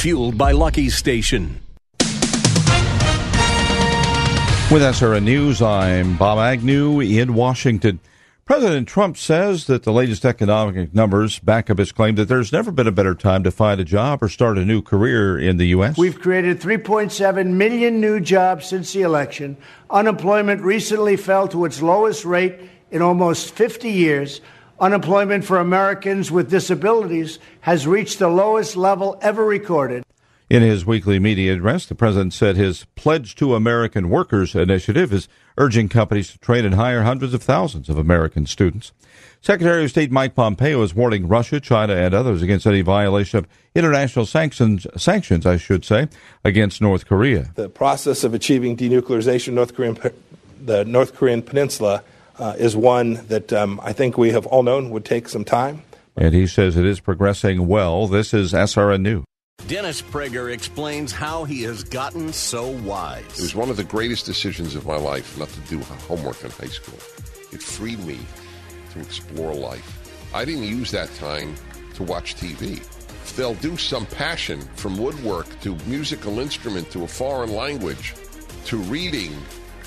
Fueled by Lucky Station. With SRN News, I'm Bob Agnew in Washington. President Trump says that the latest economic numbers back up his claim that there's never been a better time to find a job or start a new career in the U.S. We've created 3.7 million new jobs since the election. Unemployment recently fell to its lowest rate in almost 50 years. Unemployment for Americans with disabilities has reached the lowest level ever recorded. In his weekly media address, the president said his Pledge to American Workers initiative is urging companies to train and hire hundreds of thousands of American students. Secretary of State Mike Pompeo is warning Russia, China, and others against any violation of international sanctions, sanctions, I should say, against North Korea. The process of achieving denuclearization North Korean, the North Korean peninsula uh, is one that um, I think we have all known would take some time. And he says it is progressing well. This is SRN News. Dennis Prager explains how he has gotten so wise. It was one of the greatest decisions of my life not to do homework in high school. It freed me to explore life. I didn't use that time to watch TV. If they'll do some passion from woodwork to musical instrument to a foreign language to reading,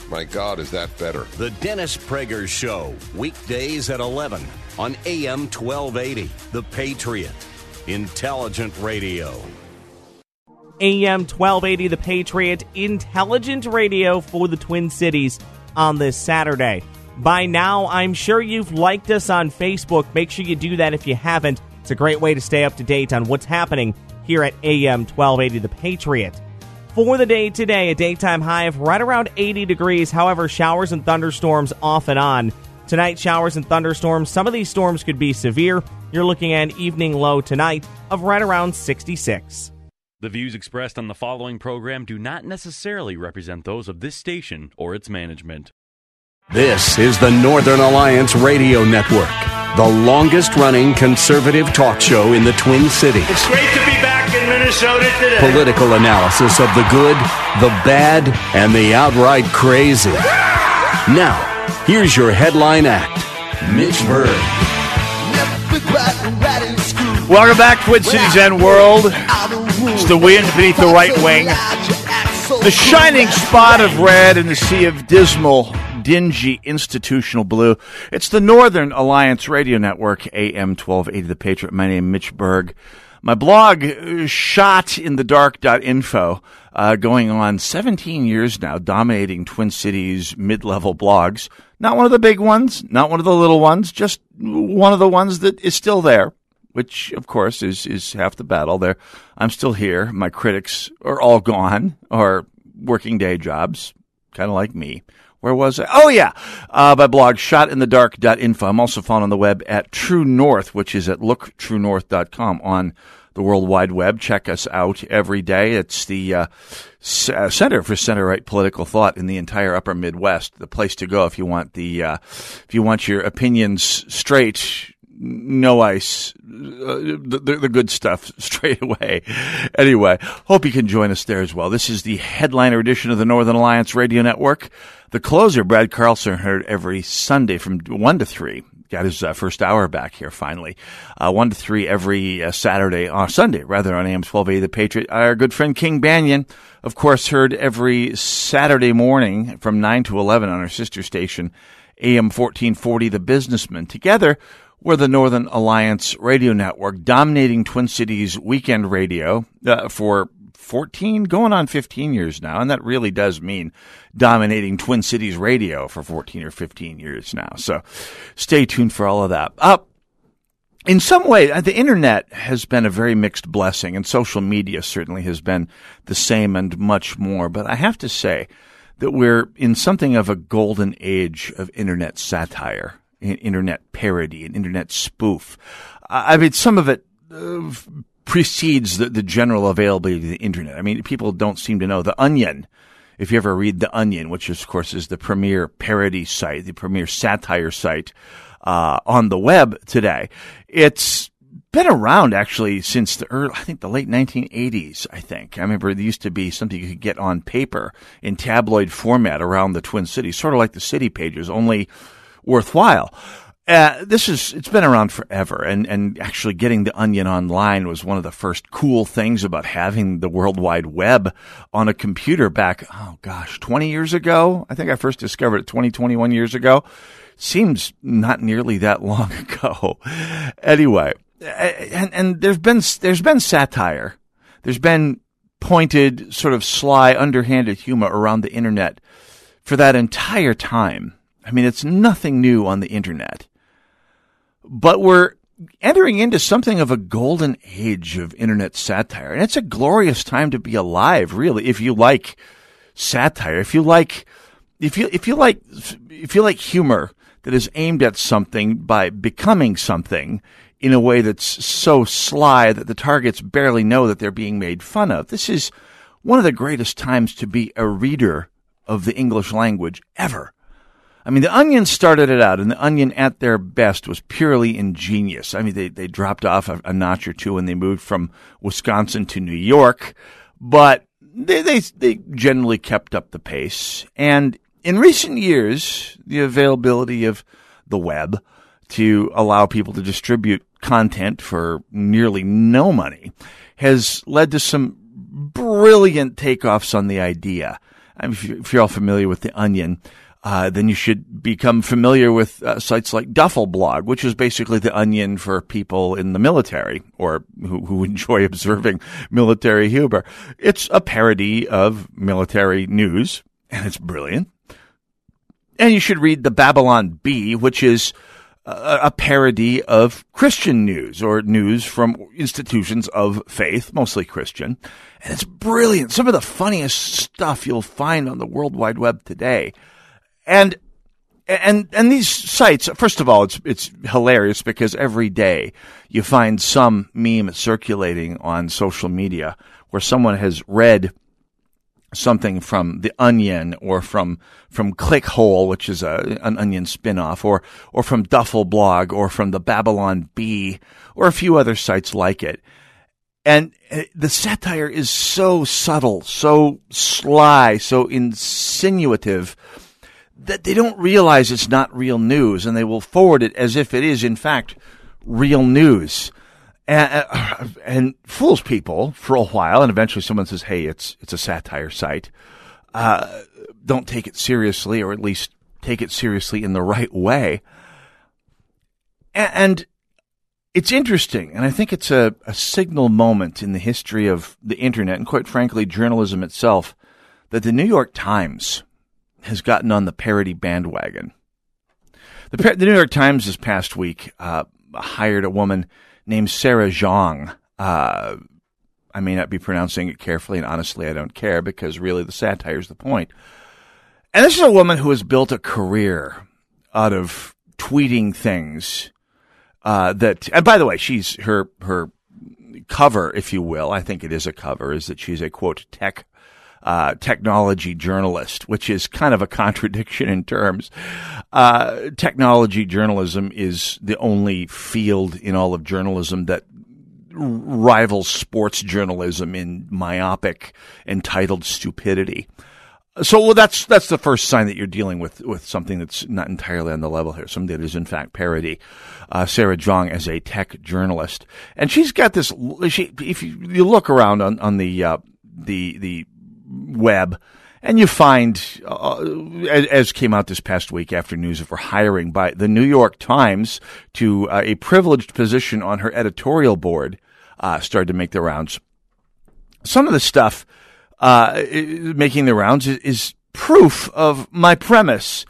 my God, is that better? The Dennis Prager Show, weekdays at 11 on AM 1280. The Patriot. Intelligent Radio. AM 1280 The Patriot Intelligent Radio for the Twin Cities on this Saturday. By now, I'm sure you've liked us on Facebook. Make sure you do that if you haven't. It's a great way to stay up to date on what's happening here at AM 1280 The Patriot. For the day today, a daytime high of right around 80 degrees. However, showers and thunderstorms off and on. Tonight, showers and thunderstorms. Some of these storms could be severe. You're looking at an evening low tonight of right around 66. The views expressed on the following program do not necessarily represent those of this station or its management. This is the Northern Alliance Radio Network, the longest running conservative talk show in the Twin Cities. It's great to be Political analysis of the good, the bad, and the outright crazy. Now, here's your headline act Mitch Berg. Welcome back, Twin Cities and World. It's the wind beneath the right wing. The shining spot of red in the sea of dismal, dingy institutional blue. It's the Northern Alliance Radio Network, AM 1280 The Patriot. My name is Mitch Berg. My blog, uh, shot in the dark.info, uh, going on 17 years now, dominating Twin Cities mid level blogs. Not one of the big ones, not one of the little ones, just one of the ones that is still there which of course is is half the battle. There, I'm still here. My critics are all gone or working day jobs, kind of like me. Where was I? Oh yeah, uh, my blog shotinthedark.info. I'm also found on the web at True North, which is at looktruenorth.com on the World Wide Web. Check us out every day. It's the uh, c- center for center right political thought in the entire Upper Midwest. The place to go if you want the uh, if you want your opinions straight no ice, uh, the, the, good stuff straight away. Anyway, hope you can join us there as well. This is the headliner edition of the Northern Alliance Radio Network. The closer, Brad Carlson, heard every Sunday from 1 to 3. Got his uh, first hour back here finally. Uh, 1 to 3 every uh, Saturday, or uh, Sunday, rather, on AM 1280 The Patriot. Our good friend King Banaian, of course, heard every Saturday morning from 9 to 11 on our sister station, AM 1440 The Businessman. Together, we're the Northern Alliance Radio Network, dominating Twin Cities weekend radio uh, for 14, going on 15 years now. And that really does mean dominating Twin Cities radio for 14 or 15 years now. So stay tuned for all of that. Up. Uh, in some way, uh, the internet has been a very mixed blessing, and social media certainly has been the same and much more. But I have to say that we're in something of a golden age of internet satire internet parody and internet spoof. I mean, some of it uh, precedes the, the general availability of the internet. I mean, people don't seem to know. The Onion, if you ever read The Onion, which of course is the premier parody site, the premier satire site uh, on the web today, it's been around actually since the early, I think the late 1980s. I think I remember there used to be something you could get on paper in tabloid format around the Twin Cities, sort of like the city pages, only worthwhile. Uh, this is it's been around forever, and and actually getting the Onion online was one of the first cool things about having the World Wide Web on a computer back. Oh gosh, twenty years ago. I think I first discovered it 20, 21 years ago. Seems not nearly that long ago. anyway, and and there's been there's been satire, there's been pointed, sort of sly, underhanded humor around the internet for that entire time. I mean, it's nothing new on the internet but we're entering into something of a golden age of internet satire. And it's a glorious time to be alive, really, if you like satire, if you like, if you, if you like, if you like humor that is aimed at something by becoming something in a way that's so sly that the targets barely know that they're being made fun of. This is one of the greatest times to be a reader of the English language ever. I mean, the Onion started it out, and the Onion at their best was purely ingenious. I mean, they, they dropped off a, a notch or two when they moved from Wisconsin to New York, but they, they, they generally kept up the pace. And in recent years, the availability of the web to allow people to distribute content for nearly no money has led to some brilliant takeoffs on the idea. I mean, if you're all familiar with the Onion, uh, then you should become familiar with uh, sites like Duffel Blog, which is basically the onion for people in the military or who, who enjoy observing military humor. It's a parody of military news, and it's brilliant. And you should read the Babylon Bee, which is a parody of Christian news or news from institutions of faith, mostly Christian. And it's brilliant. Some of the funniest stuff you'll find on the World Wide Web today. And and and these sites, first of all, it's it's hilarious because every day you find some meme circulating on social media where someone has read something from the Onion or from from Clickhole, which is a an Onion spinoff, or or from Duffel Blog, or from the Babylon Bee, or a few other sites like it. And uh, the satire is so subtle, so sly, so insinuative that they don't realize it's not real news and they will forward it as if it is, in fact, real news. And, and fools people for a while, and eventually someone says, "Hey, it's it's a satire site." Uh, don't take it seriously, or at least take it seriously in the right way. And, and it's interesting, and I think it's a, a signal moment in the history of the internet, and quite frankly, journalism itself, that the New York Times has gotten on the parody bandwagon. The, the New York Times this past week uh, hired a woman named Sarah Jeong. Uh, I may not be pronouncing it carefully, and honestly, I don't care because really the satire is the point. And this is a woman who has built a career out of tweeting things uh, that. And by the way, she's her her cover, if you will. I think it is a cover. Is that she's a quote tech uh, technology journalist, which is kind of a contradiction in terms. Uh, technology journalism is the only field in all of journalism that rivals sports journalism in myopic, entitled stupidity. So well, that's that's the first sign that you're dealing with with something that's not entirely on the level here. Something that is in fact parody. Uh, Sarah Jeong as a tech journalist, and she's got this. She, if you, you look around on on the uh, the the web, and you find, uh, as came out this past week after news of her hiring by the New York Times to uh, a privileged position on her editorial board, uh, started to make the rounds. Some of the stuff uh, making the rounds is, is, proof of my premise.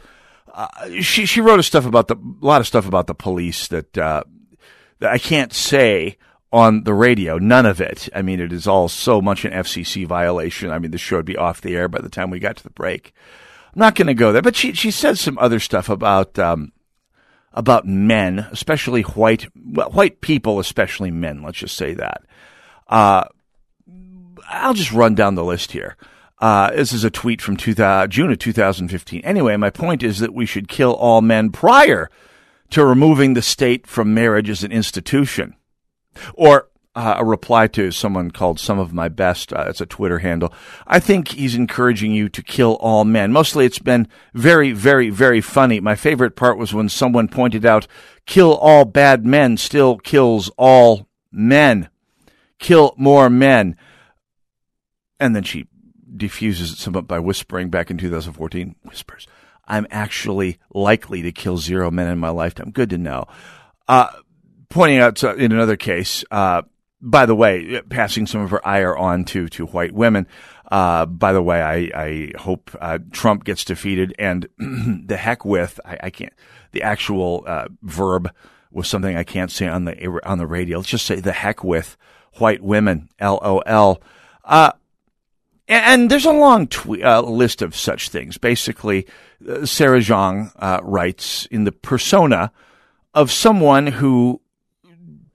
Uh, she she wrote a stuff about the a lot of stuff about the police that uh, that I can't say on the radio. None of it. I mean, it is all so much an FCC violation. I mean, the show would be off the air by the time we got to the break. I'm not going to go there, but she she said some other stuff about um, about men, especially white well, white people, especially men. Let's just say that. Uh, I'll just run down the list here. Uh, this is a tweet from 2000, June of 2015. Anyway, my point is that we should kill all men prior to removing the state from marriage as an institution. Or uh, a reply to someone called Some of My Best. Uh, it's a Twitter handle. I think he's encouraging you to kill all men. Mostly it's been very, very, very funny. My favorite part was when someone pointed out, kill all bad men still kills all men. Kill more men. And then she diffuses it somewhat by whispering back in 2014, whispers, I'm actually likely to kill zero men in my lifetime. Good to know. Uh, pointing out uh, in another case, uh, by the way, passing some of her ire on to, to white women. Uh, by the way, I, I hope uh, Trump gets defeated and the heck with, I, I can't, the actual uh, verb was something I can't say on the, on the radio. Let's just say the heck with white women, LOL. Uh, and there's a long uh, list of such things. Basically, uh, Sarah Jeong uh, writes in the persona of someone who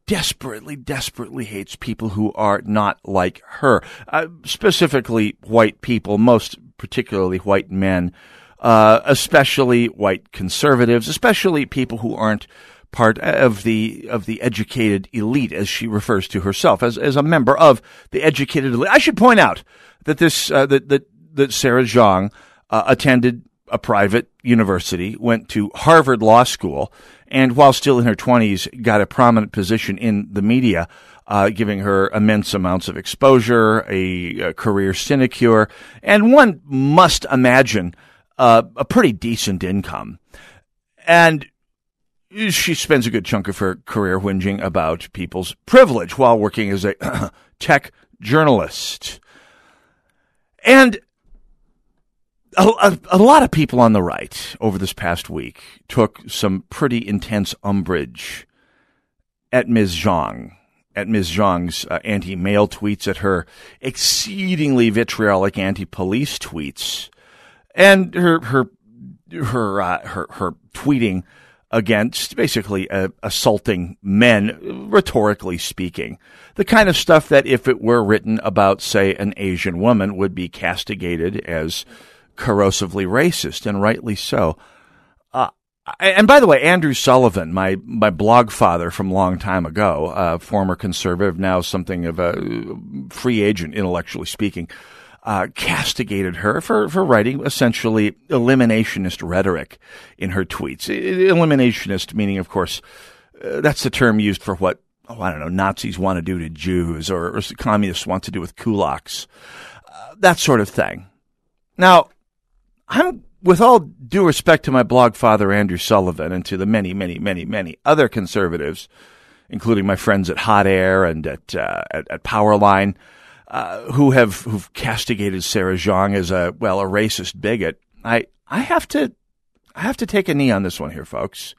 desperately, desperately hates people who are not like her, uh, specifically white people, most particularly white men, uh, especially white conservatives, especially people who aren't part of the of the educated elite, as she refers to herself as as a member of the educated elite. I should point out that this uh, that that that Sarah Jeong uh, attended a private university, went to Harvard Law School, and while still in her 20s, got a prominent position in the media, uh, giving her immense amounts of exposure, a, a career sinecure, and one must imagine uh, a pretty decent income. And she spends a good chunk of her career whinging about people's privilege while working as a tech journalist. And a, a, a, lot of people on the right over this past week took some pretty intense umbrage at Ms. Jeong, at Ms. Jeong's uh, anti-male tweets, at her exceedingly vitriolic anti-police tweets, and her her her uh, her, her tweeting against basically uh, assaulting men, rhetorically speaking. The kind of stuff that if it were written about, say, an Asian woman would be castigated as corrosively racist, and rightly so. Uh, and by the way, Andrew Sullivan, my, my blog father from a long time ago, uh, former conservative, now something of a free agent, intellectually speaking, uh, castigated her for, for writing essentially eliminationist rhetoric in her tweets. Eliminationist meaning, of course, uh, that's the term used for what, oh, I don't know, Nazis want to do to Jews or, or communists want to do with kulaks. Uh, that sort of thing. Now, I'm, with all due respect to my blog father, Andrew Sullivan, and to the many, many, many, many other conservatives, including my friends at Hot Air and at, uh, at, at Powerline, uh, who have who've castigated Sarah Jeong as a well a racist bigot. I I have to I have to take a knee on this one here, folks.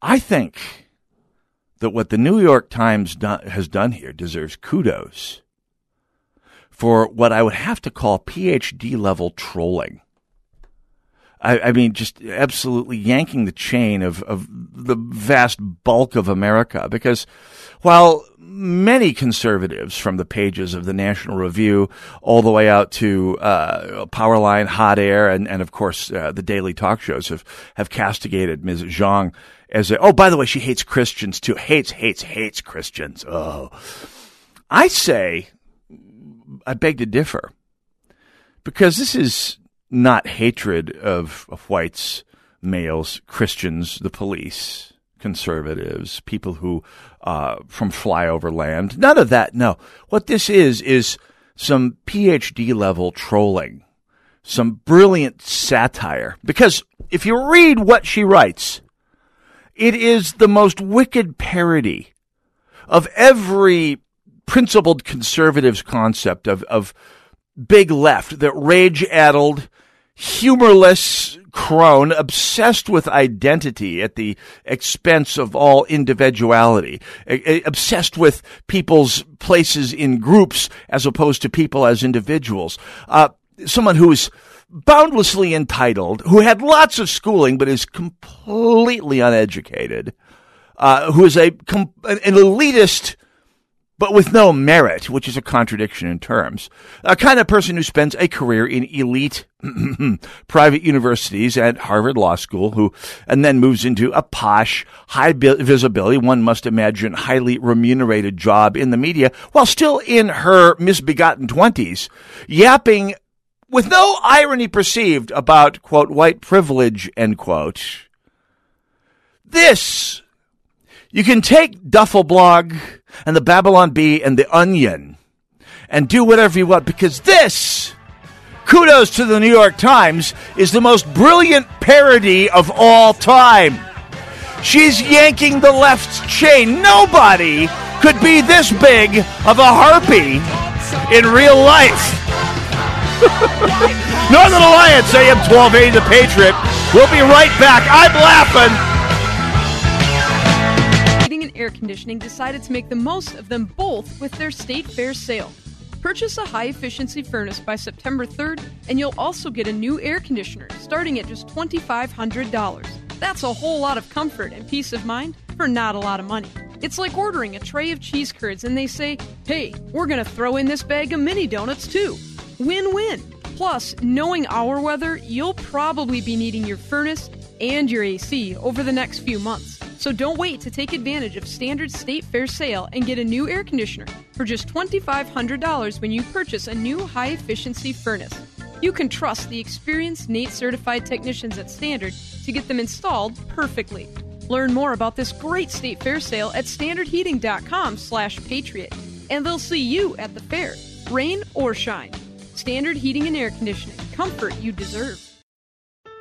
I think that what the New York Times do, has done here deserves kudos for what I would have to call PhD level trolling. I, I, mean, just absolutely yanking the chain of, of the vast bulk of America because while many conservatives from the pages of the National Review all the way out to uh, Powerline, Hot Air, and, and of course uh, the daily talk shows have, have castigated Ms. Jeong as a, oh, by the way, she hates Christians too. Hates, hates, hates Christians. Oh. I say, I beg to differ because this is not hatred of, of whites, males, Christians, the police, conservatives, people who uh, from flyover land. None of that. No. What this is, is some PhD level trolling, some brilliant satire. Because if you read what she writes, it is the most wicked parody of every principled conservative's concept of, of big left, that rage addled, humorless crone obsessed with identity at the expense of all individuality, obsessed with people's places in groups as opposed to people as individuals. Uh, someone who is boundlessly entitled, who had lots of schooling but is completely uneducated, uh, who is a an elitist but with no merit, which is a contradiction in terms. A kind of person who spends a career in elite private universities at Harvard Law School, who and then moves into a posh, high visibility, one must imagine, highly remunerated job in the media, while still in her misbegotten twenties, yapping with no irony perceived about quote white privilege end quote. This you can take Duffelblog and the Babylon Bee and the Onion and do whatever you want because this, kudos to the New York Times, is the most brilliant parody of all time. She's yanking the left's chain. Nobody could be this big of a harpy in real life. Northern Alliance, AM 1280, The Patriot. We'll be right back. I'm laughing air conditioning decided to make the most of them both with their state fair sale. Purchase a high efficiency furnace by September 3rd, and you'll also get a new air conditioner starting at just $2,500. That's a whole lot of comfort and peace of mind for not a lot of money. It's like ordering a tray of cheese curds and they say, hey, we're going to throw in this bag of mini donuts too. Win win. Plus, knowing our weather, you'll probably be needing your furnace and your AC over the next few months. So don't wait to take advantage of Standard State Fair sale and get a new air conditioner for just $2,500 when you purchase a new high efficiency furnace. You can trust the experienced NATE certified technicians at Standard to get them installed perfectly. Learn more about this great state fair sale at standardheating.com/patriot and they'll see you at the fair, rain or shine. Standard Heating and Air Conditioning, comfort you deserve.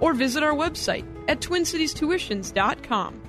or visit our website at twincitiestuitions.com.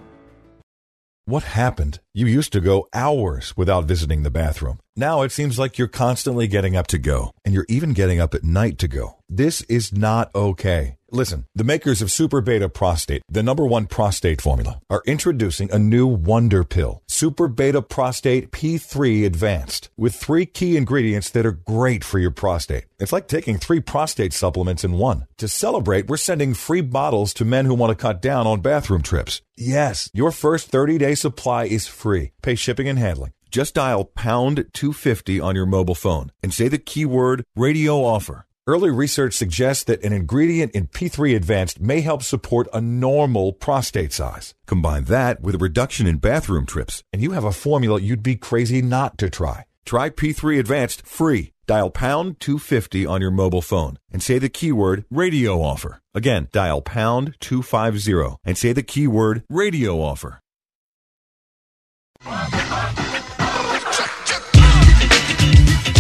What happened? You used to go hours without visiting the bathroom. Now it seems like you're constantly getting up to go, and you're even getting up at night to go. This is not okay. Listen, the makers of Super Beta Prostate, the number one prostate formula, are introducing a new wonder pill, Super Beta Prostate P3 Advanced, with three key ingredients that are great for your prostate. It's like taking three prostate supplements in one. To celebrate, we're sending free bottles to men who want to cut down on bathroom trips. Yes, your first 30 day supply is free. Pay shipping and handling. Just dial pound 250 on your mobile phone and say the keyword radio offer. Early research suggests that an ingredient in P3 Advanced may help support a normal prostate size. Combine that with a reduction in bathroom trips, and you have a formula you'd be crazy not to try. Try P3 Advanced free. Dial pound 250 on your mobile phone and say the keyword radio offer. Again, dial pound 250 and say the keyword radio offer.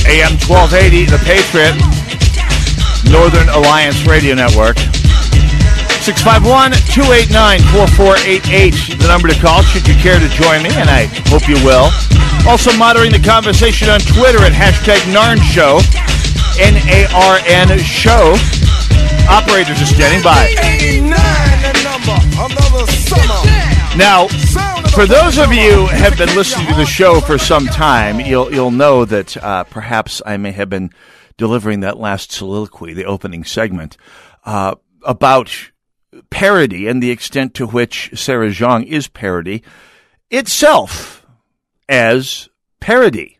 AM 1280, The Patriot. Northern Alliance Radio Network. 651 289 4488, the number to call should you care to join me, and I hope you will. Also, monitoring the conversation on Twitter at hashtag NARN Show, N A R N Show. Operators are standing by. Now, for those of you who have been listening to the show for some time, you'll you'll know that uh, perhaps I may have been delivering that last soliloquy, the opening segment, uh, about parody and the extent to which Sarah Jeong is parody itself as parody.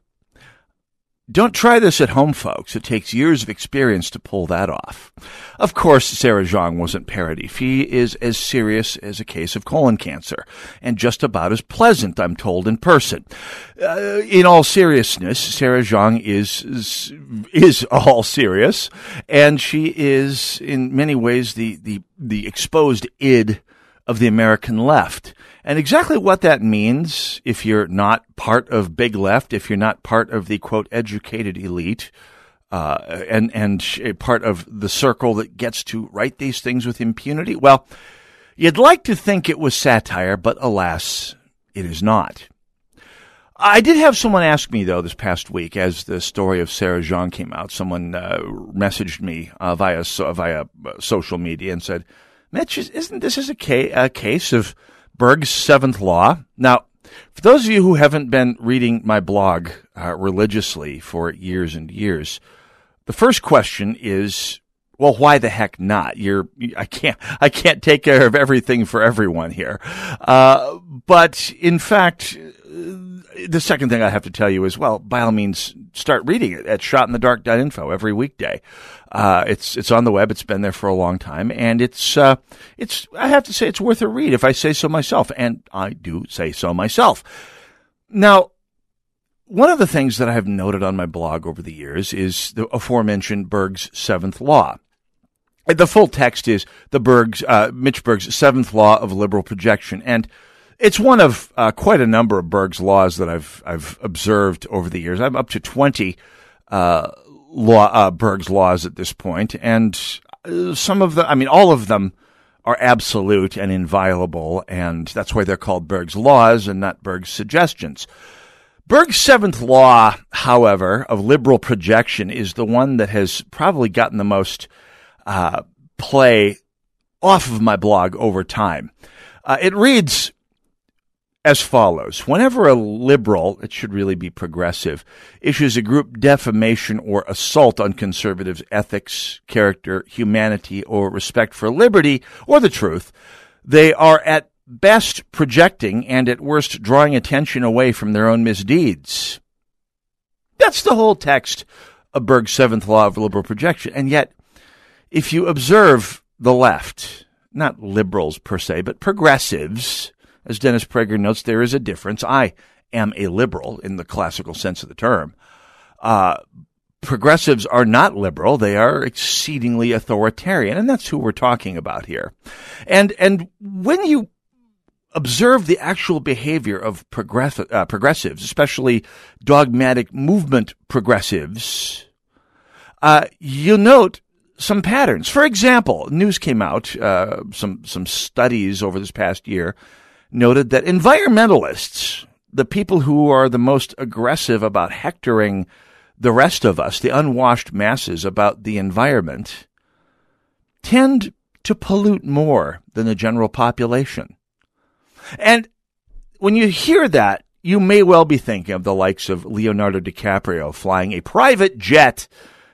Don't try this at home, folks. It takes years of experience to pull that off. Of course, Sarah Jeong wasn't parody. She is as serious as a case of colon cancer, and just about as pleasant, I'm told, in person. Uh, in all seriousness, Sarah Jeong is, is, is all serious, and she is, in many ways, the, the, the exposed id of the American left. And exactly what that means, if you're not part of big left, if you're not part of the quote educated elite, uh, and and part of the circle that gets to write these things with impunity, well, you'd like to think it was satire, but alas, it is not. I did have someone ask me though this past week, as the story of Sarah Jeong came out. Someone uh, messaged me uh, via so, via uh, social media and said, "Mitch, isn't this is a, ca- a case of?" Berg's Seventh Law. Now, for those of you who haven't been reading my blog uh, religiously for years and years, the first question is, well, why the heck not? You're, I can't, I can't take care of everything for everyone here. Uh, but in fact, the second thing I have to tell you is, well, by all means, start reading it at shotinthedark.info every weekday. Uh, it's it's on the web. It's been there for a long time, and it's uh, it's. I have to say, it's worth a read if I say so myself, and I do say so myself. Now, one of the things that I have noted on my blog over the years is the aforementioned Berg's seventh law. The full text is the Berg's uh, Mitch Berg's seventh law of liberal projection, and it's one of uh, quite a number of Berg's laws that I've I've observed over the years. I'm up to twenty uh, law uh, Berg's laws at this point, and uh, some of the I mean, all of them are absolute and inviolable, and that's why they're called Berg's laws and not Berg's suggestions. Berg's seventh law, however, of liberal projection is the one that has probably gotten the most uh, play off of my blog over time. Uh, it reads as follows. Whenever a liberal, it should really be progressive, issues a group defamation or assault on conservatives' ethics, character, humanity, or respect for liberty or the truth, they are at best projecting and at worst drawing attention away from their own misdeeds. That's the whole text of Berg's seventh law of liberal projection. And yet, if you observe the left, not liberals per se, but progressives, as Dennis Prager notes, there is a difference. I am a liberal in the classical sense of the term. Uh, progressives are not liberal; they are exceedingly authoritarian, and that's who we're talking about here. And and when you observe the actual behavior of progress, uh, progressives, especially dogmatic movement progressives, uh, you'll note some patterns. For example, news came out, uh, some some studies over this past year noted that environmentalists, the people who are the most aggressive about hectoring the rest of us, the unwashed masses about the environment, tend to pollute more than the general population. And when you hear that, you may well be thinking of the likes of Leonardo DiCaprio flying a private jet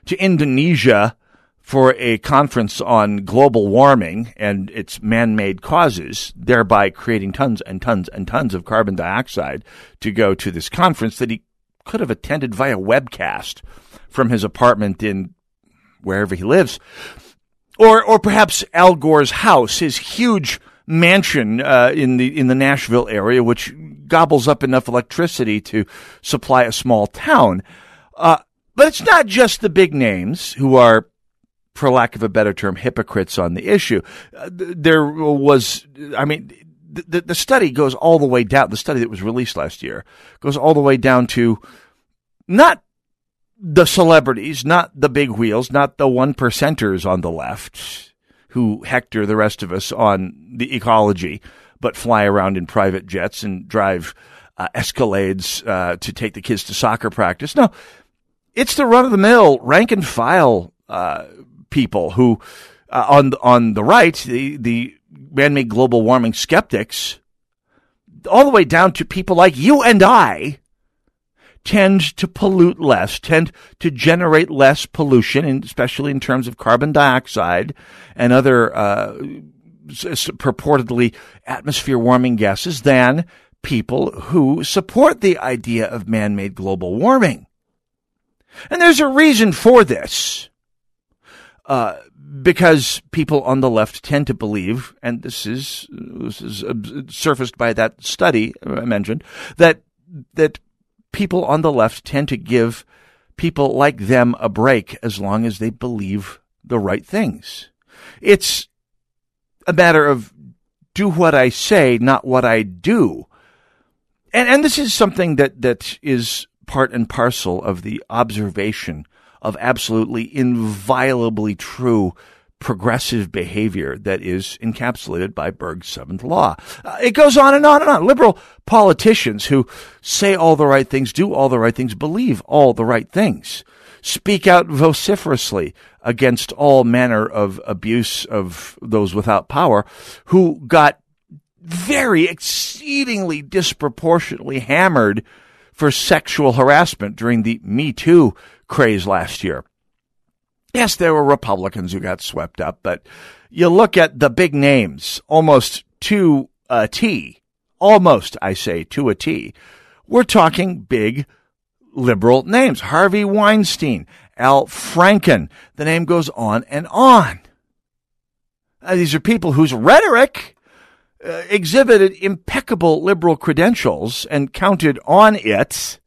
to Indonesia for a conference on global warming and its man-made causes, thereby creating tons and tons and tons of carbon dioxide to go to this conference that he could have attended via webcast from his apartment in wherever he lives. Or, or perhaps Al Gore's house, his huge mansion uh, in the in the Nashville area, which gobbles up enough electricity to supply a small town. Uh, but it's not just the big names who are for lack of a better term, hypocrites on the issue. Uh, there was, I mean, the, the study goes all the way down, the study that was released last year goes all the way down to not the celebrities, not the big wheels, not the one percenters on the left who hector the rest of us on the ecology, but fly around in private jets and drive uh, Escalades uh, to take the kids to soccer practice. No, it's the run of the mill, rank and file uh, people who, uh, on on the right, the the man-made global warming skeptics, all the way down to people like you and I, tend to pollute less, tend to generate less pollution, especially in terms of carbon dioxide and other uh, purportedly atmosphere warming gases than people who support the idea of man-made global warming. And there's a reason for this. Uh, because people on the left tend to believe, and this is, this is surfaced by that study I mentioned, that, that people on the left tend to give people like them a break as long as they believe the right things. It's a matter of do what I say, not what I do. And, and this is something that, that is part and parcel of the observation of absolutely inviolably true progressive behavior that is encapsulated by Berg's seventh law. Uh, it goes on and on and on. Liberal politicians who say all the right things, do all the right things, believe all the right things, speak out vociferously against all manner of abuse of those without power who got very exceedingly disproportionately hammered for sexual harassment during the Me Too craze last year. Yes, there were Republicans who got swept up, but you look at the big names almost to a T. Almost, I say, to a T. We're talking big liberal names. Harvey Weinstein, Al Franken. The name goes on and on. Uh, these are people whose rhetoric uh, exhibited impeccable liberal credentials and counted on it.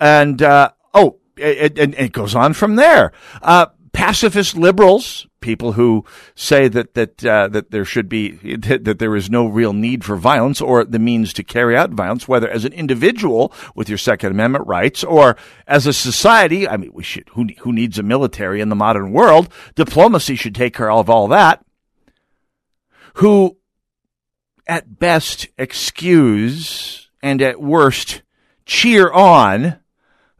And, uh, oh, it, it, it, goes on from there. Uh, pacifist liberals, people who say that that uh, that there should be that, that, there is no real need for violence or the means to carry out violence, whether as an individual with your Second Amendment rights or as a society. I mean, we should who who needs a military in the modern world? Diplomacy should take care of all that. Who, at best, excuse and at worst cheer on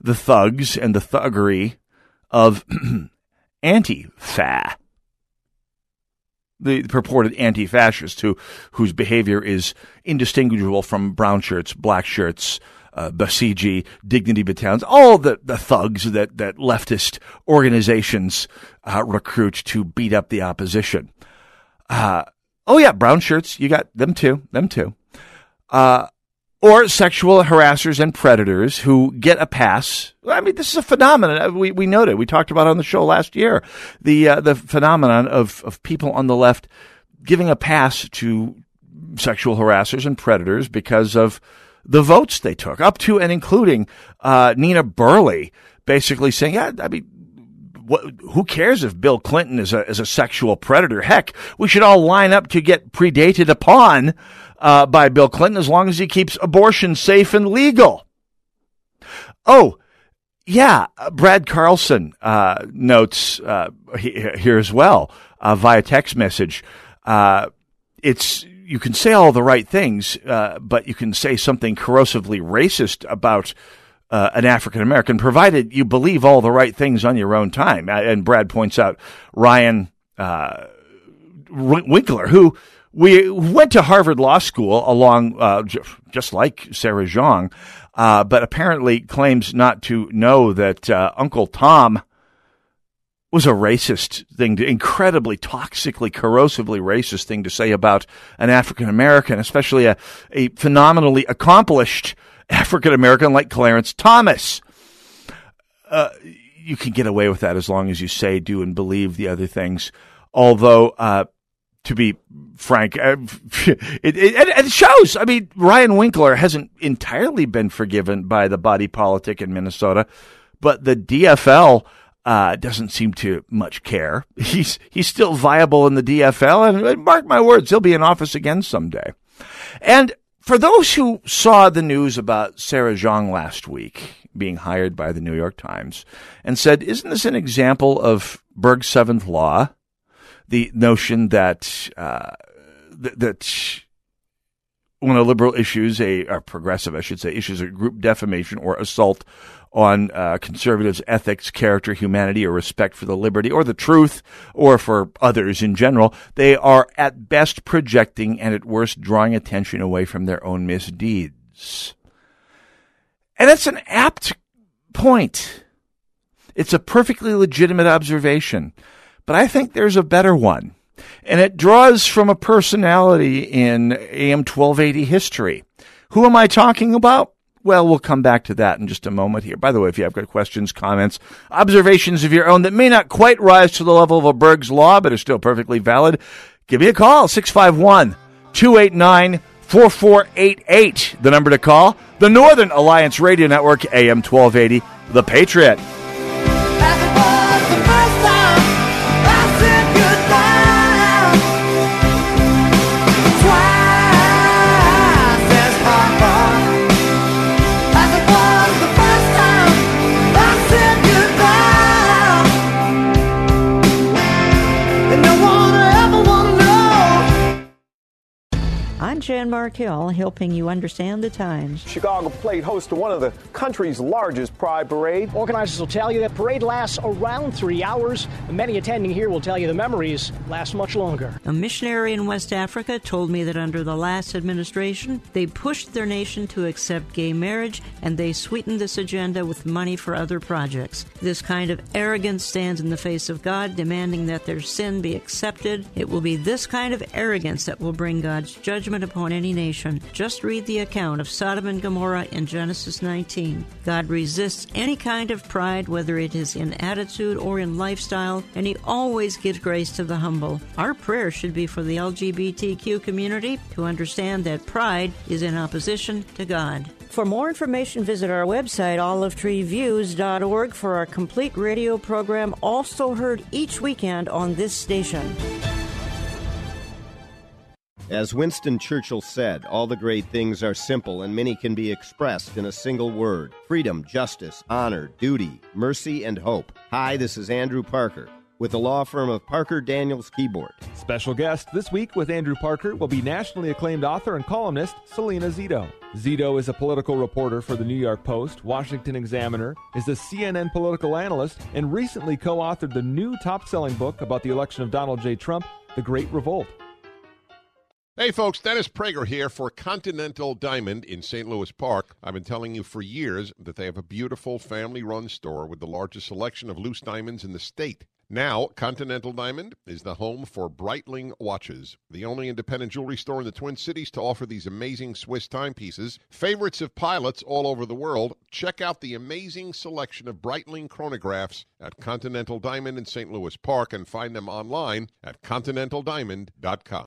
the thugs and the thuggery of anti-fa. The purported anti-fascist who, whose behavior is indistinguishable from brown shirts, black shirts, uh, Basiji, Dignity Battalions, all the, the thugs that, that leftist organizations uh, recruit to beat up the opposition. Uh, oh yeah, brown shirts, you got them too, them too. Uh, or sexual harassers and predators who get a pass. I mean, this is a phenomenon. We, we noted, we talked about on the show last year, the, uh, the phenomenon of, of people on the left giving a pass to sexual harassers and predators because of the votes they took, up to and including, uh, Nina Burleigh, basically saying, yeah, I mean, what, who cares if Bill Clinton is a, is a sexual predator? Heck, we should all line up to get predated upon uh, by Bill Clinton as long as he keeps abortion safe and legal. Oh, yeah, Brad Carlson uh, notes uh, here as well uh, via text message. Uh, it's you can say all the right things, uh, but you can say something corrosively racist about uh, an African American, provided you believe all the right things on your own time. And Brad points out Ryan Winkler, who we went to Harvard Law School along, uh, just like Sarah Jeong, uh, but apparently claims not to know that uh, Uncle Tom was a racist thing, to, incredibly toxically, corrosively racist thing to say about an African American, especially a, a phenomenally accomplished African American like Clarence Thomas. Uh, you can get away with that as long as you say, do, and believe the other things. Although, uh, to be frank. Uh, it, it, it, shows. I mean, Ryan Winkler hasn't entirely been forgiven by the body politic in Minnesota, but the DFL uh, doesn't seem to much care. He's he's still viable in the DFL, and mark my words, he'll be in office again someday. And for those who saw the news about Sarah Jeong last week being hired by the New York Times and said, "Isn't this an example of Berg's seventh law?" The notion that uh, th- that when a liberal issues a progressive, I should say, issues a group defamation or assault on uh, conservatives' ethics, character, humanity, or respect for the liberty or the truth, or for others in general, they are at best projecting and at worst drawing attention away from their own misdeeds. And that's an apt point. It's a perfectly legitimate observation. But I think there's a better one. And it draws from a personality in AM 1280 history. Who am I talking about? Well, we'll come back to that in just a moment here. By the way, if you have got questions, comments, observations of your own that may not quite rise to the level of a Berg's Law, but are still perfectly valid, give me a call, 651 289 4488. The number to call, the Northern Alliance Radio Network, AM 1280, The Patriot. I'm Jan Markell, helping you understand the times. Chicago played host to one of the country's largest pride parade. Organizers will tell you that parade lasts around three hours. Many attending here will tell you the memories last much longer. A missionary in West Africa told me that under the last administration, they pushed their nation to accept gay marriage and they sweetened this agenda with money for other projects. This kind of arrogance stands in the face of God, demanding that their sin be accepted. It will be this kind of arrogance that will bring God's judgment upon any nation. Just read the account of Sodom and Gomorrah in Genesis 19. God resists any kind of pride, whether it is in attitude or in lifestyle, and He always gives grace to the humble. Our prayer should be for the LGBTQ community to understand that pride is in opposition to God. For more information, visit our website, olivetreeviews.org, for our complete radio program, also heard each weekend on this station. As Winston Churchill said, all the great things are simple and many can be expressed in a single word freedom, justice, honor, duty, mercy, and hope. Hi, this is Andrew Parker with the law firm of Parker Daniels Kibort. Special guest this week with Andrew Parker will be nationally acclaimed author and columnist Selena Zito. Zito is a political reporter for the New York Post, Washington Examiner, is a CNN political analyst, and recently co authored the new top selling book about the election of Donald J. Trump, The Great Revolt. Hey folks, Dennis Prager here for Continental Diamond in St. Louis Park. I've been telling you for years that they have a beautiful family run store with the largest selection of loose diamonds in the state. Now, Continental Diamond is the home for Breitling watches, the only independent jewelry store in the Twin Cities to offer these amazing Swiss timepieces, favorites of pilots all over the world. Check out the amazing selection of Breitling chronographs at Continental Diamond in St. Louis Park and find them online at continentaldiamond.com.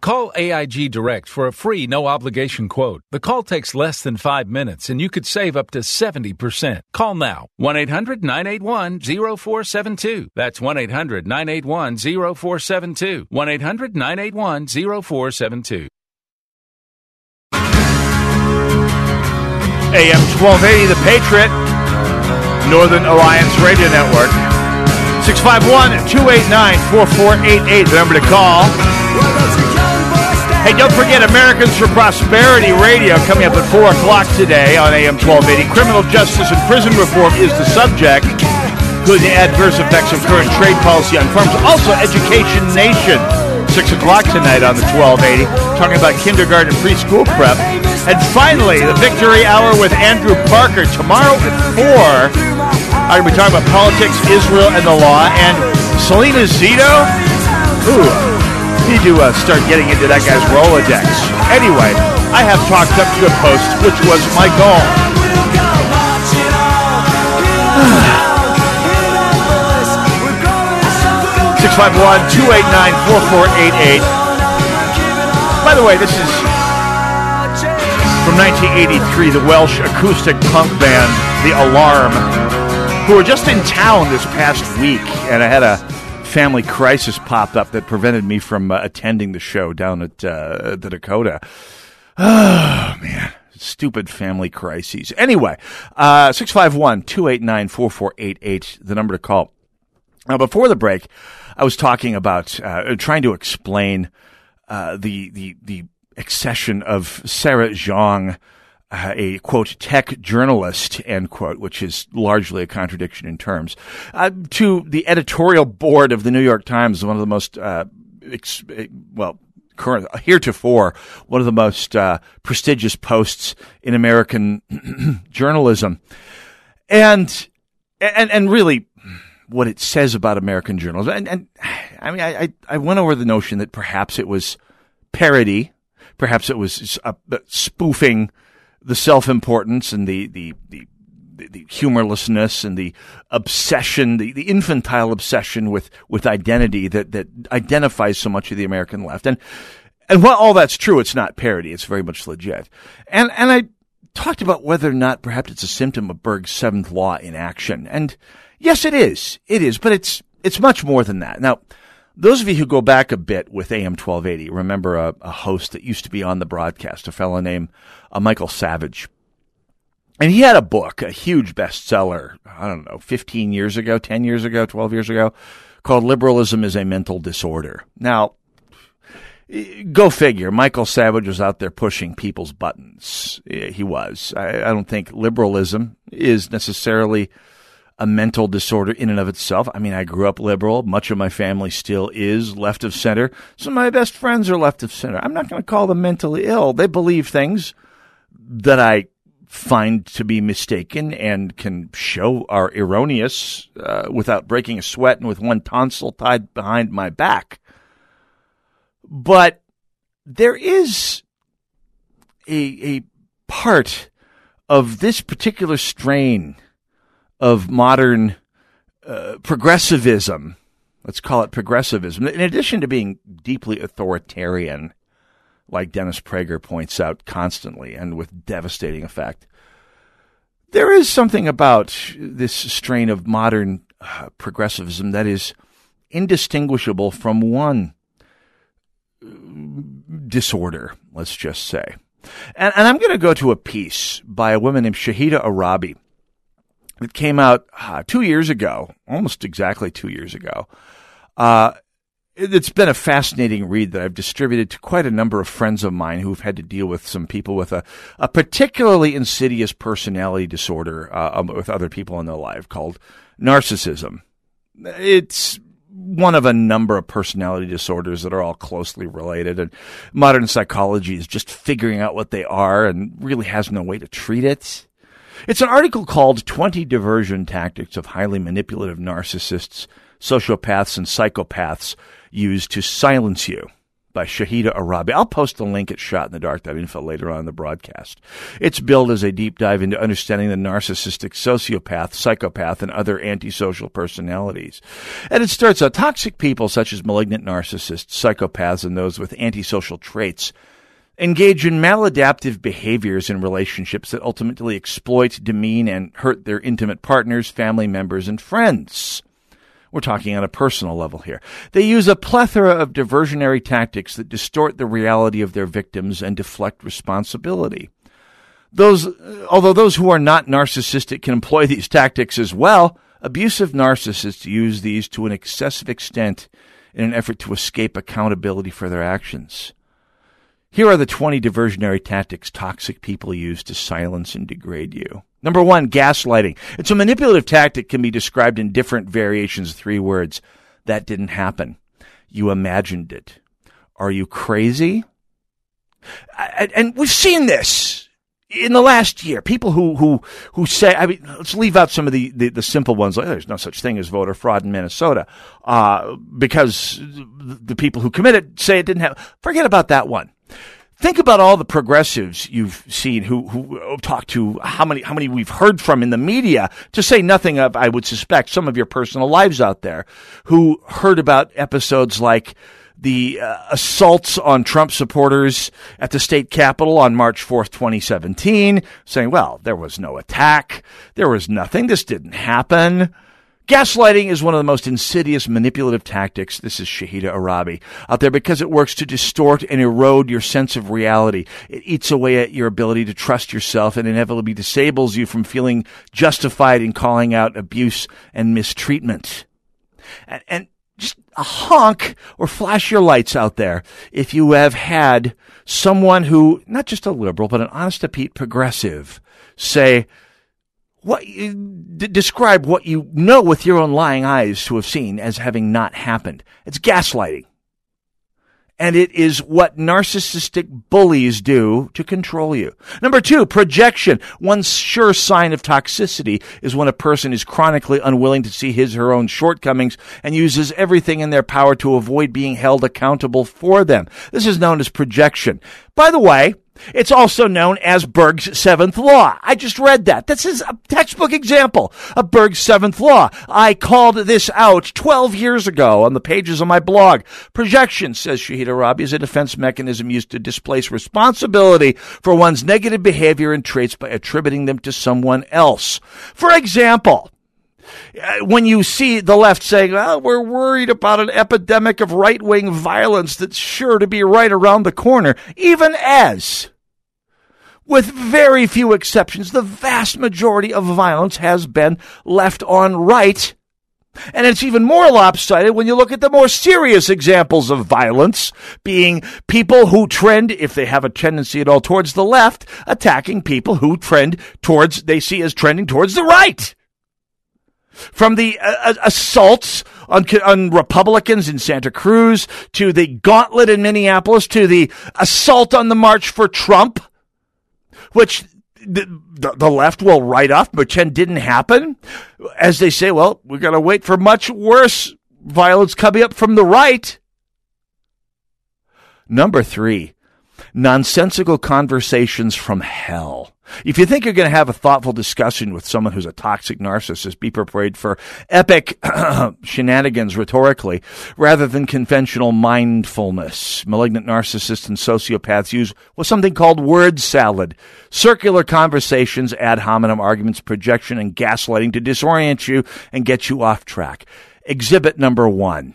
Call AIG Direct for a free no obligation quote. The call takes less than five minutes and you could save up to 70%. Call now 1 800 981 0472. That's 1 800 981 0472. 1 800 981 0472. AM 1280, The Patriot, Northern Alliance Radio Network. 651 289 4488, the number to call. Hey, don't forget Americans for Prosperity Radio coming up at 4 o'clock today on AM 1280. Criminal justice and prison reform is the subject, including the adverse effects of current trade policy on farms. Also, Education Nation, 6 o'clock tonight on the 1280, talking about kindergarten preschool prep. And finally, the Victory Hour with Andrew Parker tomorrow at 4. I'm going to be talking about politics, Israel, and the law. And Selena Zito, ooh, need to uh, start getting into that guy's Rolodex. Anyway, I have talked up to a post, which was my goal. 651-289-4488. By the way, this is from 1983, the Welsh acoustic punk band, The Alarm, who were just in town this past week, and I had a family crisis popped up that prevented me from uh, attending the show down at uh, the Dakota. Oh man, stupid family crises. Anyway, uh, 651 289 4488, the number to call. Now, before the break, I was talking about uh, trying to explain uh, the, the, the accession of Sarah Jeong, a quote tech journalist end quote, which is largely a contradiction in terms, uh, to the editorial board of the New York Times, one of the most uh, ex- well current heretofore one of the most uh, prestigious posts in American journalism, and and and really what it says about American journalism. And, and I mean, I, I went over the notion that perhaps it was parody, perhaps it was spoofing the self-importance and the, the, the, the humorlessness and the obsession, the, the infantile obsession with, with identity that, that identifies so much of the American left. And, and while all that's true, it's not parody. It's very much legit. And, and I talked about whether or not perhaps it's a symptom of Berg's seventh law in action. And yes, it is. It is, but it's, it's much more than that. Now, those of you who go back a bit with AM 1280 remember a, a host that used to be on the broadcast, a fellow named uh, Michael Savage. And he had a book, a huge bestseller, I don't know, 15 years ago, 10 years ago, 12 years ago, called Liberalism is a Mental Disorder. Now, go figure. Michael Savage was out there pushing people's buttons. He was. I, I don't think liberalism is necessarily a mental disorder in and of itself. I mean, I grew up liberal. Much of my family still is left of center. Some of my best friends are left of center. I'm not going to call them mentally ill. They believe things that I find to be mistaken and can show are erroneous uh, without breaking a sweat and with one tonsil tied behind my back. But there is a, a part of this particular strain of modern uh, progressivism. Let's call it progressivism. In addition to being deeply authoritarian, like Dennis Prager points out constantly and with devastating effect, there is something about this strain of modern uh, progressivism that is indistinguishable from one disorder, let's just say. And, and I'm going to go to a piece by a woman named Shahida Arabi it came out uh, two years ago, almost exactly two years ago. Uh, it's been a fascinating read that I've distributed to quite a number of friends of mine who've had to deal with some people with a, a particularly insidious personality disorder uh, um, with other people in their life called narcissism. It's one of a number of personality disorders that are all closely related, and modern psychology is just figuring out what they are and really has no way to treat it. It's an article called 20 Diversion Tactics of Highly Manipulative Narcissists, Sociopaths, and Psychopaths Use to Silence You by Shahida Arabi. I'll post the link at shotinthedark.info later on in the broadcast. It's billed as a deep dive into understanding the narcissistic sociopath, psychopath, and other antisocial personalities. And it starts out toxic people such as malignant narcissists, psychopaths, and those with antisocial traits engage in maladaptive behaviors in relationships that ultimately exploit, demean, and hurt their intimate partners, family members, and friends. We're talking on a personal level here. They use a plethora of diversionary tactics that distort the reality of their victims and deflect responsibility. Those, although those who are not narcissistic can employ these tactics as well, abusive narcissists use these to an excessive extent in an effort to escape accountability for their actions. Here are the 20 diversionary tactics toxic people use to silence and degrade you. Number one, gaslighting. It's a manipulative tactic can be described in different variations of three words. That didn't happen. You imagined it. Are you crazy? And we've seen this in the last year. People who, who, who say, I mean, let's leave out some of the, the, the simple ones. Like, there's no such thing as voter fraud in Minnesota, uh, because the people who commit it say it didn't happen. Forget about that one. Think about all the progressives you've seen who who talk to how many how many we've heard from in the media to say nothing of I would suspect some of your personal lives out there who heard about episodes like the uh, assaults on Trump supporters at the state capitol on March 4th, 2017, saying, well, there was no attack. There was nothing. This didn't happen Gaslighting is one of the most insidious manipulative tactics, this is Shahida Arabi, out there because it works to distort and erode your sense of reality. It eats away at your ability to trust yourself and inevitably disables you from feeling justified in calling out abuse and mistreatment. And, and just a honk or flash your lights out there if you have had someone who, not just a liberal, but an honest to Pete progressive, say, what d- describe what you know with your own lying eyes to have seen as having not happened. It's gaslighting. And it is what narcissistic bullies do to control you. Number two, projection. One sure sign of toxicity is when a person is chronically unwilling to see his or her own shortcomings and uses everything in their power to avoid being held accountable for them. This is known as projection. By the way, it's also known as Berg's seventh law. I just read that. This is a textbook example of Berg's seventh law. I called this out 12 years ago on the pages of my blog. Projection, says Shahida Arabi, is a defense mechanism used to displace responsibility for one's negative behavior and traits by attributing them to someone else. For example, Uh, when you see the left saying, oh, we're worried about an epidemic of right wing violence that's sure to be right around the corner, even as, with very few exceptions, the vast majority of violence has been left on right. And it's even more lopsided when you look at the more serious examples of violence, being people who trend, if they have a tendency at all towards the left, attacking people who trend towards, they see as trending towards the right from the uh, uh, assaults on, on Republicans in Santa Cruz to the gauntlet in Minneapolis to the assault on the March for Trump, which the, the left will write off, pretend didn't happen. As they say, well, we're going to wait for much worse violence coming up from the right. Number three, nonsensical conversations from hell. If you think you're going to have a thoughtful discussion with someone who's a toxic narcissist, be prepared for epic shenanigans rhetorically rather than conventional mindfulness. Malignant narcissists and sociopaths use what's something called word salad, circular conversations, ad hominem arguments, projection, and gaslighting to disorient you and get you off track. Exhibit number one.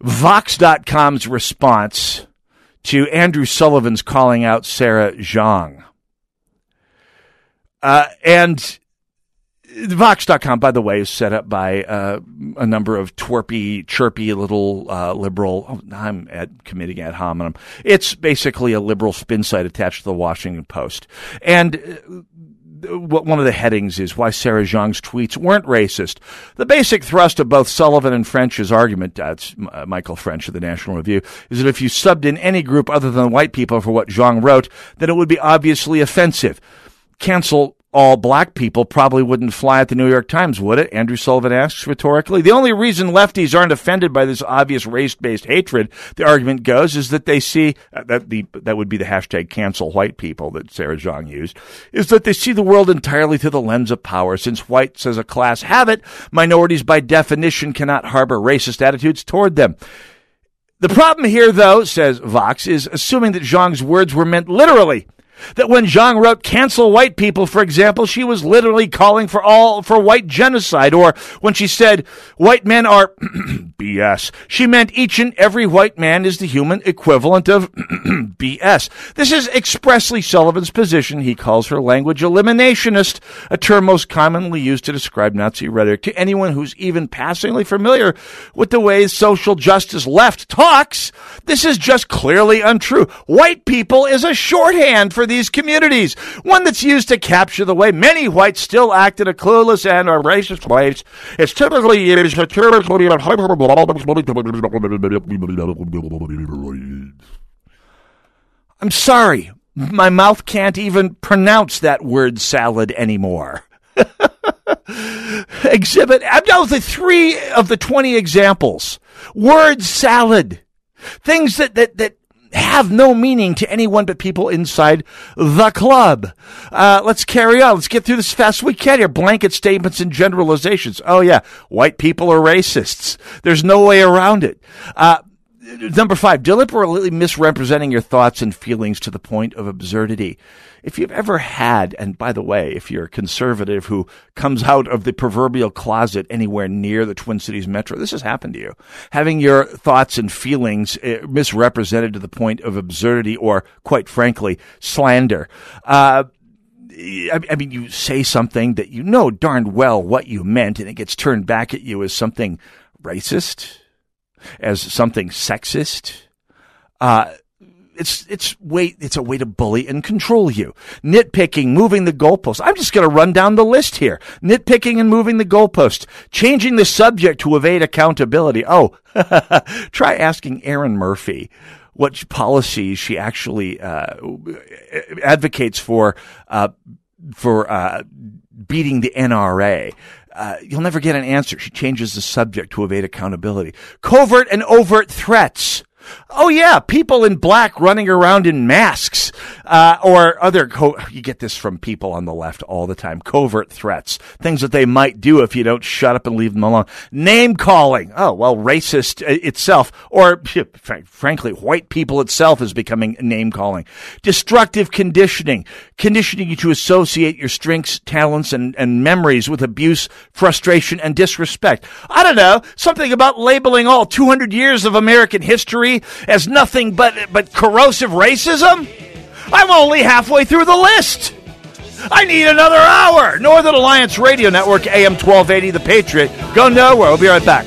Vox.com's response to Andrew Sullivan's calling out Sarah Jeong. Uh, and Vox.com, by the way, is set up by uh, a number of twerpy, chirpy little uh, liberal. Oh, I'm at committing ad hominem. It's basically a liberal spin site attached to the Washington Post. And uh, one of the headings is why Sarah Jeong's tweets weren't racist. The basic thrust of both Sullivan and French's argument, that's uh, Michael French of the National Review, is that if you subbed in any group other than white people for what Jeong wrote, then it would be obviously offensive. Cancel all black people probably wouldn't fly at the New York Times, would it? Andrew Sullivan asks rhetorically. The only reason lefties aren't offended by this obvious race-based hatred, the argument goes, is that they see uh, that the that would be the hashtag cancel white people that Sarah Jeong used, is that they see the world entirely through the lens of power. Since whites as a class have it, minorities by definition cannot harbor racist attitudes toward them. The problem here, though, says Vox, is assuming that Jeong's words were meant literally. That when Zhang wrote cancel white people, for example, she was literally calling for all, for white genocide. Or when she said white men are BS, she meant each and every white man is the human equivalent of BS. This is expressly Sullivan's position. He calls her language eliminationist, a term most commonly used to describe Nazi rhetoric to anyone who's even passingly familiar with the way social justice left talks. This is just clearly untrue. White people is a shorthand for these communities, one that's used to capture the way many whites still act in a clueless and or racist place. It's typically I'm sorry, my mouth can't even pronounce that word salad anymore. Exhibit, no, the three of the 20 examples. Word salad. Things that, that, that have no meaning to anyone but people inside the club. Uh, let's carry on. Let's get through this fast as we can here. Blanket statements and generalizations. Oh yeah, white people are racists. There's no way around it. Uh, number five, deliberately misrepresenting your thoughts and feelings to the point of absurdity. If you've ever had, and by the way, if you're a conservative who comes out of the proverbial closet anywhere near the Twin Cities Metro, this has happened to you. Having your thoughts and feelings uh, misrepresented to the point of absurdity or, quite frankly, slander. Uh, I mean, you say something that you know darn well what you meant, and it gets turned back at you as something racist, as something sexist. Uh, it's it's way it's a way to bully and control you. Nitpicking, moving the goalpost. I'm just going to run down the list here. Nitpicking and moving the goalpost. Changing the subject to evade accountability. Oh, try asking Erin Murphy what policies she actually uh, advocates for uh, for uh, beating the NRA. Uh, you'll never get an answer. She changes the subject to evade accountability. Covert and overt threats. Oh yeah, people in black running around in masks, uh, or other. Co- you get this from people on the left all the time. Covert threats, things that they might do if you don't shut up and leave them alone. Name calling. Oh well, racist uh, itself, or frankly, white people itself is becoming name calling. Destructive conditioning, conditioning you to associate your strengths, talents, and, and memories with abuse, frustration, and disrespect. I don't know something about labeling all 200 years of American history as nothing but, but corrosive racism? I'm only halfway through the list. I need another hour. Northern Alliance Radio Network, AM 1280, The Patriot. Go nowhere. We'll be right back.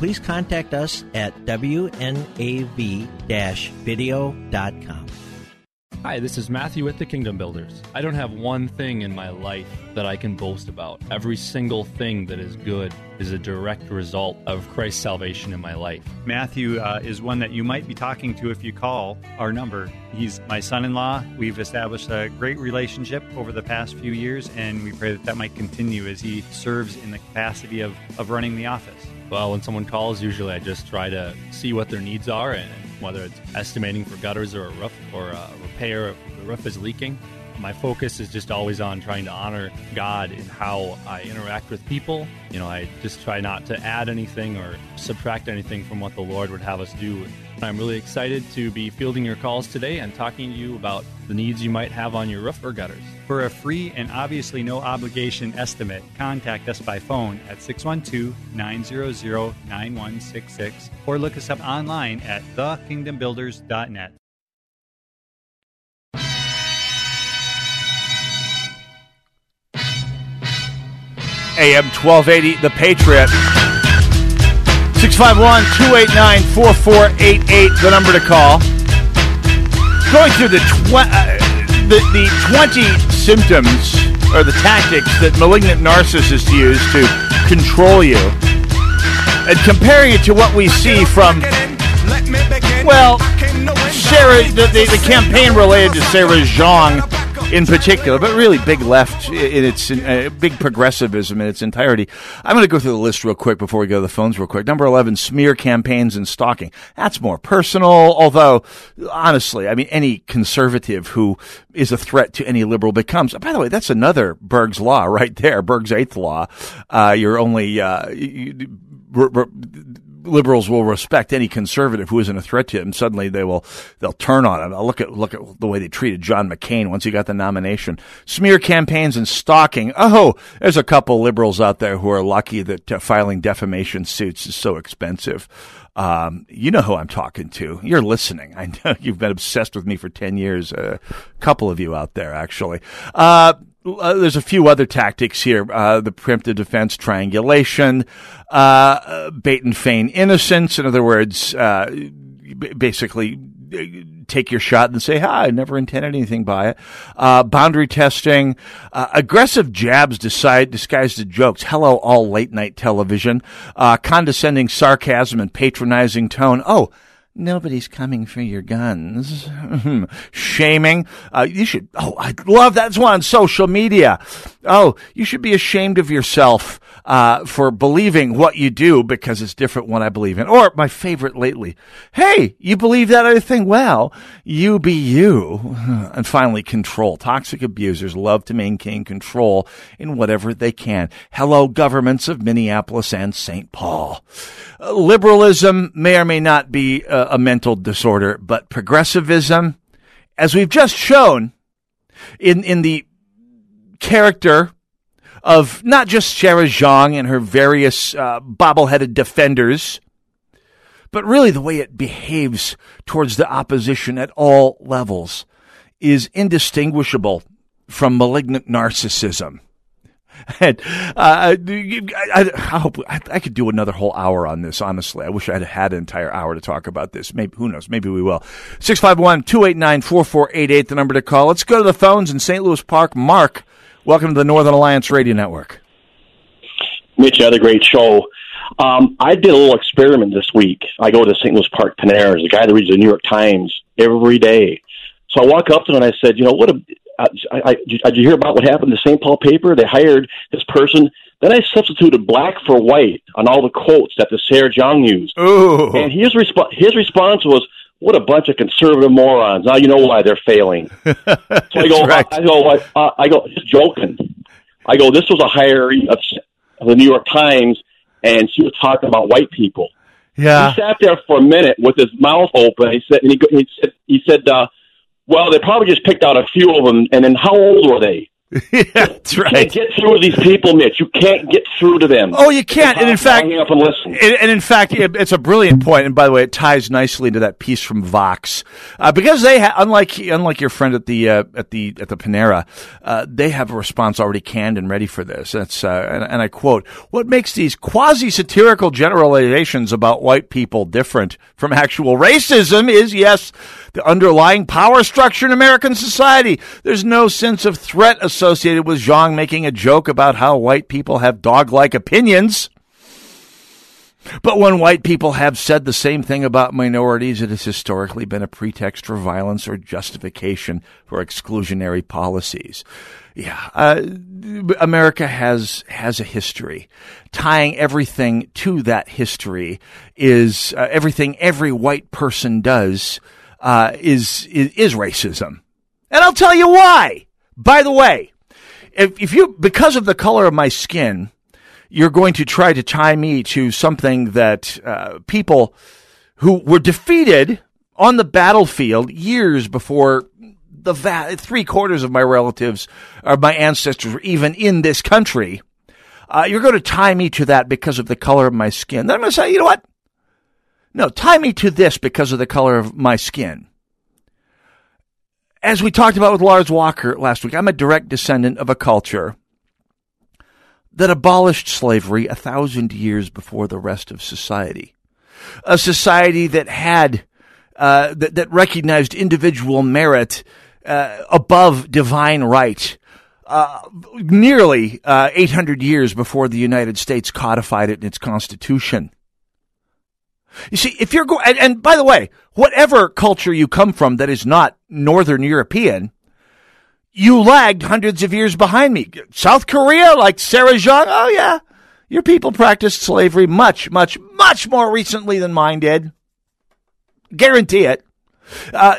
Please contact us at wnav-video.com. Hi, this is Matthew with the Kingdom Builders. I don't have one thing in my life that I can boast about. Every single thing that is good is a direct result of Christ's salvation in my life. Matthew uh, is one that you might be talking to if you call our number. He's my son in law. We've established a great relationship over the past few years, and we pray that that might continue as he serves in the capacity of, of running the office. Well, when someone calls, usually I just try to see what their needs are and whether it's estimating for gutters or a roof or a repair if the roof is leaking. My focus is just always on trying to honor God in how I interact with people. You know, I just try not to add anything or subtract anything from what the Lord would have us do. I'm really excited to be fielding your calls today and talking to you about the needs you might have on your roof or gutters. For a free and obviously no obligation estimate, contact us by phone at 612 900 9166 or look us up online at thekingdombuilders.net. AM 1280, The Patriot. 651 289 4488, the number to call. Going through the, uh, the, the 20 symptoms or the tactics that malignant narcissists use to control you and comparing it to what we see from, well, Sarah, the, the, the campaign related to Sarah Jeong in particular, but really big left in its uh, big progressivism in its entirety. I'm going to go through the list real quick before we go to the phones real quick. Number 11, smear campaigns and stalking. That's more personal, although honestly, I mean, any conservative who is a threat to any liberal becomes, by the way, that's another Berg's law right there, Berg's eighth law. Uh, you're only, uh, you, liberals will respect any conservative who isn't a threat to them. Suddenly they will they'll turn on him. I'll look at look at the way they treated John McCain once he got the nomination. Smear campaigns and stalking. Oh, there's a couple liberals out there who are lucky that uh, filing defamation suits is so expensive. Um, you know who I'm talking to. You're listening. I know you've been obsessed with me for 10 years. A couple of you out there, actually. Uh, uh, there's a few other tactics here. Uh, the preemptive defense triangulation, uh, bait and feign innocence. In other words, uh, basically take your shot and say, "Hi, I never intended anything by it." Uh, boundary testing, uh, aggressive jabs decide, disguised as jokes. Hello, all late night television, condescending sarcasm and patronizing tone. Oh Nobody's coming for your guns. Shaming. Uh, you should, oh, I love that. that's one on social media. Oh, you should be ashamed of yourself, uh, for believing what you do because it's different what I believe in. Or my favorite lately. Hey, you believe that other thing? Well, you be you. And finally, control. Toxic abusers love to maintain control in whatever they can. Hello, governments of Minneapolis and St. Paul. Uh, liberalism may or may not be uh, a mental disorder, but progressivism, as we've just shown in, in the character of not just Sarah Jeong and her various uh, bobble-headed defenders, but really the way it behaves towards the opposition at all levels is indistinguishable from malignant narcissism. And uh, I, I, hope I, I, could do another whole hour on this. Honestly, I wish I had had an entire hour to talk about this. Maybe who knows? Maybe we will. 651-289-4488, The number to call. Let's go to the phones in St. Louis Park. Mark, welcome to the Northern Alliance Radio Network. Mitch, you had a great show. Um, I did a little experiment this week. I go to St. Louis Park Panera's, the guy that reads the New York Times every day. So I walk up to him and I said, you know, what a I, I, did you hear about what happened to the St. Paul paper? They hired this person. Then I substituted black for white on all the quotes that the Sarah Jeong used. Ooh. And his, resp- his response was, what a bunch of conservative morons. Now you know why they're failing. so I go, right. I, I go, I, uh, I go, just joking. I go, this was a hiring of, of the New York Times, and she was talking about white people. Yeah. He sat there for a minute with his mouth open. He said, and he, he said, he said, uh, well, they probably just picked out a few of them, and then how old were they? yeah, that's you right. can't get through to these people, Mitch. You can't get through to them. Oh, you can't. And in fact, up and listen. And, in fact, it's a brilliant point. And by the way, it ties nicely into that piece from Vox, uh, because they, ha- unlike unlike your friend at the uh, at the at the Panera, uh, they have a response already canned and ready for this. That's uh, and, and I quote: "What makes these quasi satirical generalizations about white people different from actual racism is yes." the underlying power structure in American society. There's no sense of threat associated with Zhang making a joke about how white people have dog like opinions. But when white people have said the same thing about minorities, it has historically been a pretext for violence or justification for exclusionary policies. Yeah, uh, America has has a history. Tying everything to that history is uh, everything every white person does uh, is, is, is racism, and I'll tell you why. By the way, if, if you because of the color of my skin, you're going to try to tie me to something that uh, people who were defeated on the battlefield years before the va- three quarters of my relatives or my ancestors were even in this country. Uh, you're going to tie me to that because of the color of my skin. Then I'm going to say, you know what? No, tie me to this because of the color of my skin. As we talked about with Lars Walker last week, I'm a direct descendant of a culture that abolished slavery a thousand years before the rest of society. A society that had, uh, that, that recognized individual merit uh, above divine right. Uh, nearly uh, 800 years before the United States codified it in its Constitution. You see, if you're going, and, and, by the way, whatever culture you come from that is not Northern European, you lagged hundreds of years behind me. South Korea, like Sarah Jeong, oh yeah, your people practiced slavery much, much, much more recently than mine did. Guarantee it. Uh,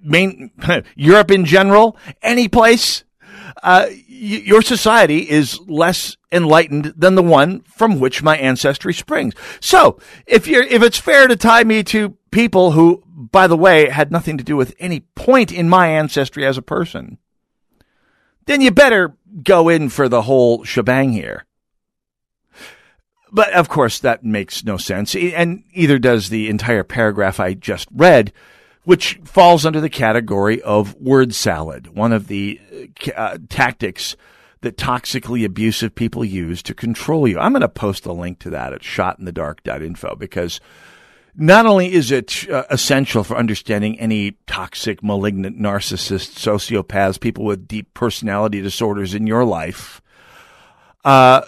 main, Europe in general, any place, uh, y- your society is less enlightened than the one from which my ancestry springs. So, if you're, if it's fair to tie me to people who, by the way, had nothing to do with any point in my ancestry as a person, then you better go in for the whole shebang here. But of course, that makes no sense. And either does the entire paragraph I just read, which falls under the category of word salad, one of the uh, tactics that toxically abusive people use to control you. I'm going to post a link to that at shotinthedark.info because not only is it uh, essential for understanding any toxic, malignant, narcissists, sociopaths, people with deep personality disorders in your life, uh,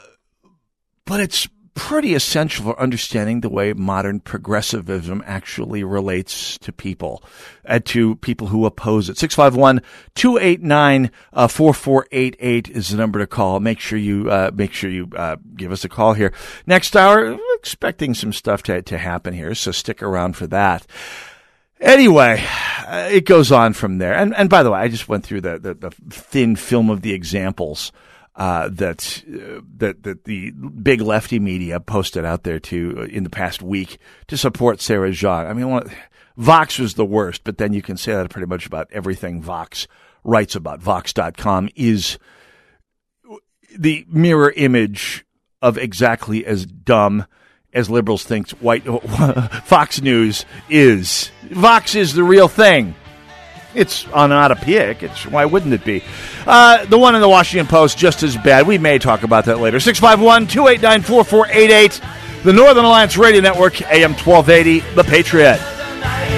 but it's pretty essential for understanding the way modern progressivism actually relates to people, and to people who oppose it. 651 289 4488 is the number to call. Make sure you, uh, make sure you, uh, give us a call here. Next hour, expecting some stuff to, to happen here, so stick around for that. Anyway, uh, it goes on from there. And, and by the way, I just went through the, the, the thin film of the examples uh, that uh, that that the big lefty media posted out there to uh, in the past week to support Sarah Jeong. I mean, one, Vox was the worst, but then you can say that pretty much about everything Vox writes about. Vox.com is the mirror image of exactly as dumb as liberals think white Fox News is. Vox is the real thing. It's on not a pick. It's why wouldn't it be? Uh, the one in the Washington Post just as bad. We may talk about that later. 651-289-4488. The Northern Alliance Radio Network, AM 1280, The Patriot.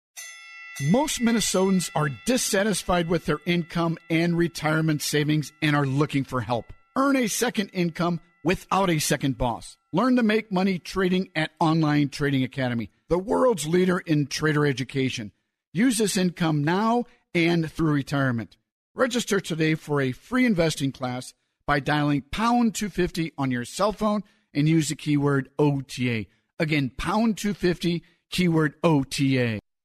Most Minnesotans are dissatisfied with their income and retirement savings and are looking for help. Earn a second income without a second boss. Learn to make money trading at Online Trading Academy, the world's leader in trader education. Use this income now and through retirement. Register today for a free investing class by dialing pound 250 on your cell phone and use the keyword OTA. Again, pound 250, keyword OTA.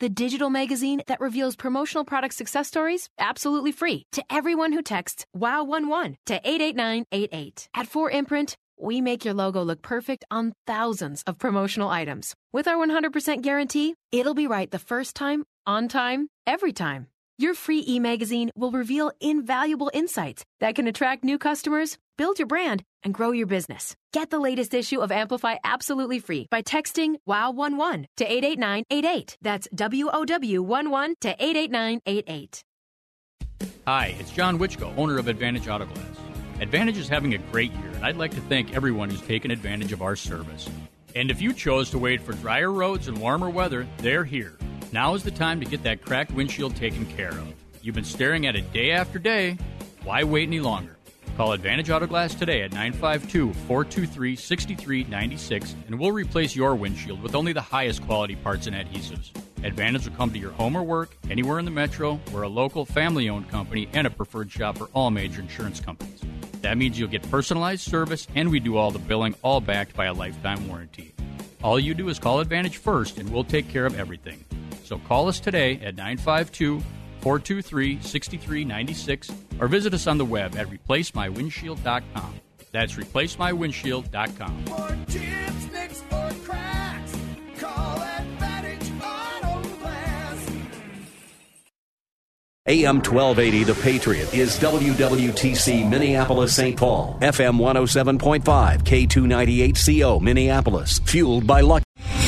the digital magazine that reveals promotional product success stories absolutely free to everyone who texts WOW11 to 88988. At 4imprint, we make your logo look perfect on thousands of promotional items. With our 100% guarantee, it'll be right the first time, on time, every time. Your free e magazine will reveal invaluable insights that can attract new customers, build your brand, and grow your business. Get the latest issue of Amplify absolutely free by texting WOW11 to 88988. That's W O W 11 to 88988. Hi, it's John Witchko, owner of Advantage Auto Glass. Advantage is having a great year, and I'd like to thank everyone who's taken advantage of our service. And if you chose to wait for drier roads and warmer weather, they're here. Now is the time to get that cracked windshield taken care of. You've been staring at it day after day. Why wait any longer? Call Advantage Auto Glass today at 952 423 6396 and we'll replace your windshield with only the highest quality parts and adhesives. Advantage will come to your home or work, anywhere in the metro. We're a local, family owned company and a preferred shop for all major insurance companies. That means you'll get personalized service and we do all the billing, all backed by a lifetime warranty. All you do is call Advantage first and we'll take care of everything. So call us today at 952 423 6396 or visit us on the web at replacemywindshield.com. That's replacemywindshield.com. For chips, nicks, or cracks, call Advantage Auto Glass. AM 1280 The Patriot is WWTC Minneapolis St. Paul. FM 107.5 K298CO Minneapolis. Fueled by luck.